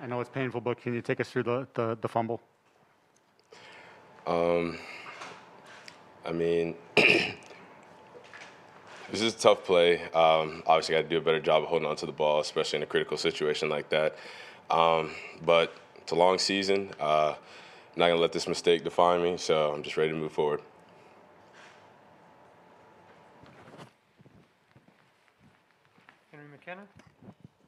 I know it's painful, but can you take us through the, the, the fumble? Um, I mean, this is a tough play. Um, obviously, got to do a better job of holding on to the ball, especially in a critical situation like that. Um, but it's a long season. Uh, I'm not gonna let this mistake define me, so I'm just ready to move forward. Henry McKenna?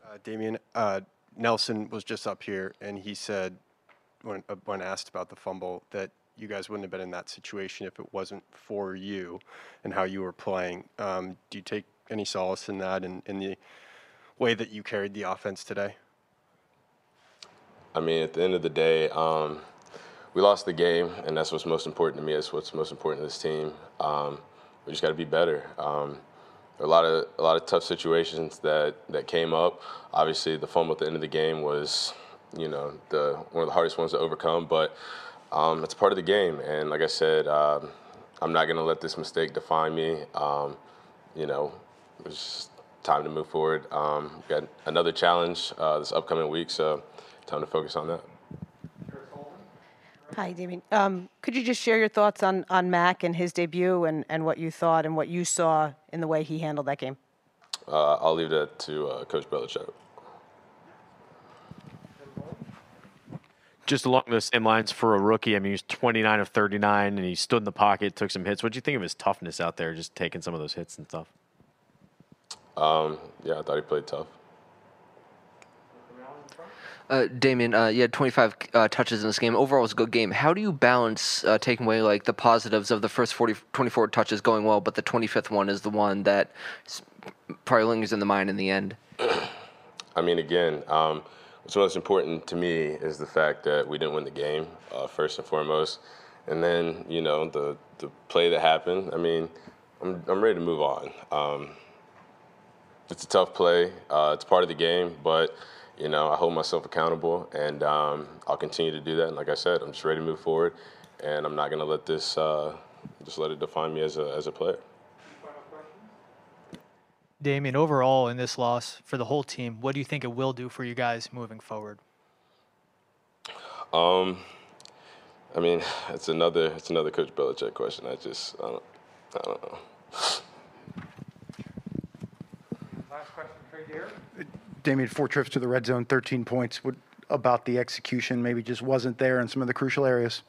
Uh, Damien, uh, Nelson was just up here, and he said, when, uh, when asked about the fumble, that you guys wouldn't have been in that situation if it wasn't for you and how you were playing. Um, do you take any solace in that and in the way that you carried the offense today? I mean, at the end of the day, um, we lost the game, and that's what's most important to me. That's what's most important to this team. Um, we just got to be better. Um, a lot of a lot of tough situations that that came up. Obviously, the fumble at the end of the game was, you know, the one of the hardest ones to overcome. But um, it's part of the game, and like I said, um, I'm not going to let this mistake define me. Um, you know, it's time to move forward. Um, got another challenge uh, this upcoming week, so time to focus on that. Hi, Damien. Um, could you just share your thoughts on, on Mac and his debut and, and what you thought and what you saw in the way he handled that game? Uh, I'll leave that to uh, Coach Belichick. just along those same lines for a rookie. I mean, he was 29 of 39, and he stood in the pocket, took some hits. What do you think of his toughness out there, just taking some of those hits and stuff? Um, yeah, I thought he played tough. Uh, Damien, uh, you had 25 uh, touches in this game. Overall, it was a good game. How do you balance uh, taking away like the positives of the first 40, 24 touches going well, but the 25th one is the one that probably lingers in the mind in the end? I mean, again, um, what's most important to me is the fact that we didn't win the game, uh, first and foremost. And then, you know, the, the play that happened, I mean, I'm, I'm ready to move on. Um, it's a tough play, uh, it's part of the game, but, you know, I hold myself accountable and um, I'll continue to do that. And like I said, I'm just ready to move forward and I'm not going to let this, uh, just let it define me as a, as a player. Damien, overall in this loss for the whole team, what do you think it will do for you guys moving forward? Um, I mean, it's another it's another Coach Belichick question. I just I don't, I don't know. Last question, Trey Deer. Damien, four trips to the red zone, 13 points. What about the execution maybe just wasn't there in some of the crucial areas?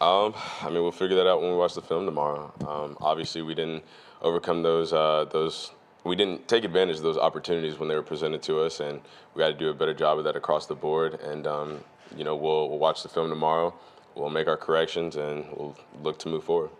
Um, I mean, we'll figure that out when we watch the film tomorrow. Um, obviously, we didn't overcome those uh, those. We didn't take advantage of those opportunities when they were presented to us, and we got to do a better job of that across the board. And um, you know, we'll, we'll watch the film tomorrow. We'll make our corrections, and we'll look to move forward.